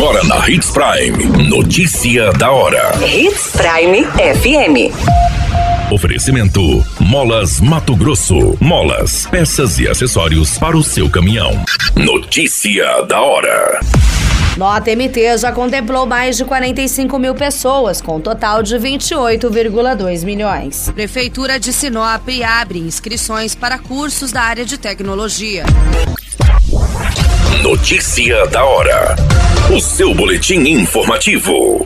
Agora na Hits Prime. Notícia da hora. Hits Prime FM. Oferecimento: Molas Mato Grosso. Molas, peças e acessórios para o seu caminhão. Notícia da hora. Nota MT já contemplou mais de 45 mil pessoas, com um total de 28,2 milhões. Prefeitura de Sinop abre inscrições para cursos da área de tecnologia. Notícia da hora. O seu boletim informativo.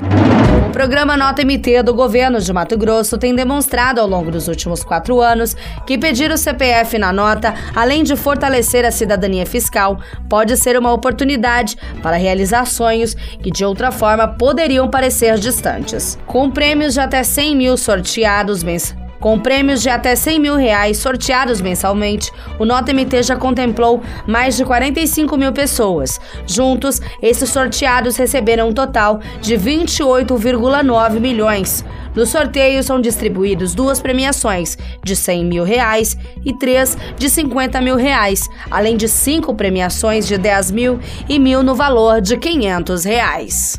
O programa Nota MT do governo de Mato Grosso tem demonstrado ao longo dos últimos quatro anos que pedir o CPF na nota, além de fortalecer a cidadania fiscal, pode ser uma oportunidade para realizar sonhos que de outra forma poderiam parecer distantes. Com prêmios de até 100 mil sorteados mensais com prêmios de até 100 mil reais sorteados mensalmente, o Nota MT já contemplou mais de 45 mil pessoas. Juntos, esses sorteados receberam um total de 28,9 milhões. No sorteio são distribuídos duas premiações de 100 mil reais e três de 50 mil reais, além de cinco premiações de 10 mil e mil no valor de 500 reais.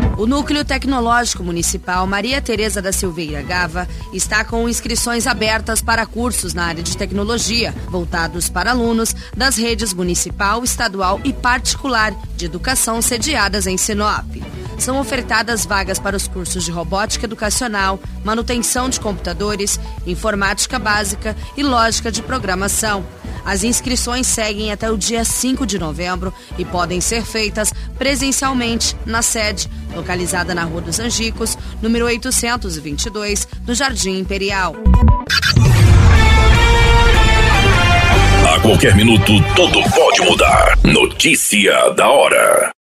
O Núcleo Tecnológico Municipal Maria Tereza da Silveira Gava está com inscrições abertas para cursos na área de tecnologia, voltados para alunos das redes municipal, estadual e particular de educação sediadas em Sinop. São ofertadas vagas para os cursos de robótica educacional, manutenção de computadores, informática básica e lógica de programação. As inscrições seguem até o dia 5 de novembro e podem ser feitas presencialmente na sede, localizada na Rua dos Angicos, número 822, no Jardim Imperial. A qualquer minuto, tudo pode mudar. Notícia da hora.